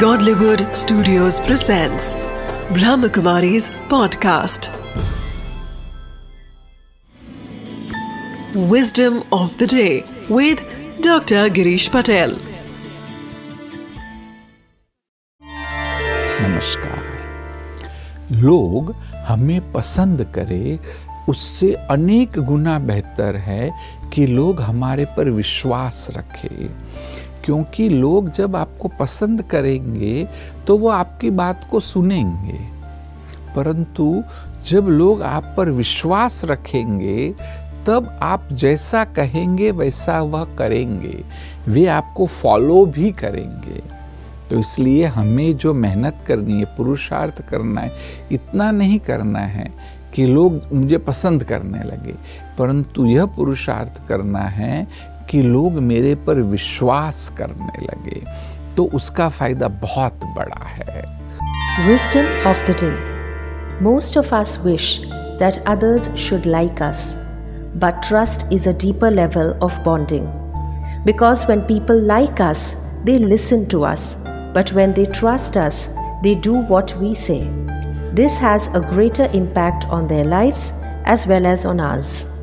Godlywood Studios presents Brahmakumari's podcast. Wisdom of the day with Dr. Girish Patel. नमस्कार लोग हमें पसंद करें उससे अनेक गुना बेहतर है कि लोग हमारे पर विश्वास रखें क्योंकि लोग जब आपको पसंद करेंगे तो वो आपकी बात को सुनेंगे। परंतु जब लोग आप पर विश्वास रखेंगे, तब आप जैसा कहेंगे, वैसा वह करेंगे। वे आपको फॉलो भी करेंगे। तो इसलिए हमें जो मेहनत करनी है, पुरुषार्थ करना है, इतना नहीं करना है कि लोग मुझे पसंद करने लगे। परंतु यह पुरुषार्थ करना है कि लोग मेरे पर विश्वास करने लगे तो उसका फ़ायदा बहुत बड़ा है। Wisdom of the day most of us wish that others should like us but trust is a deeper level of bonding because when people like us they listen to us but when they trust us they do what we say this has a greater impact on their life as well as on ours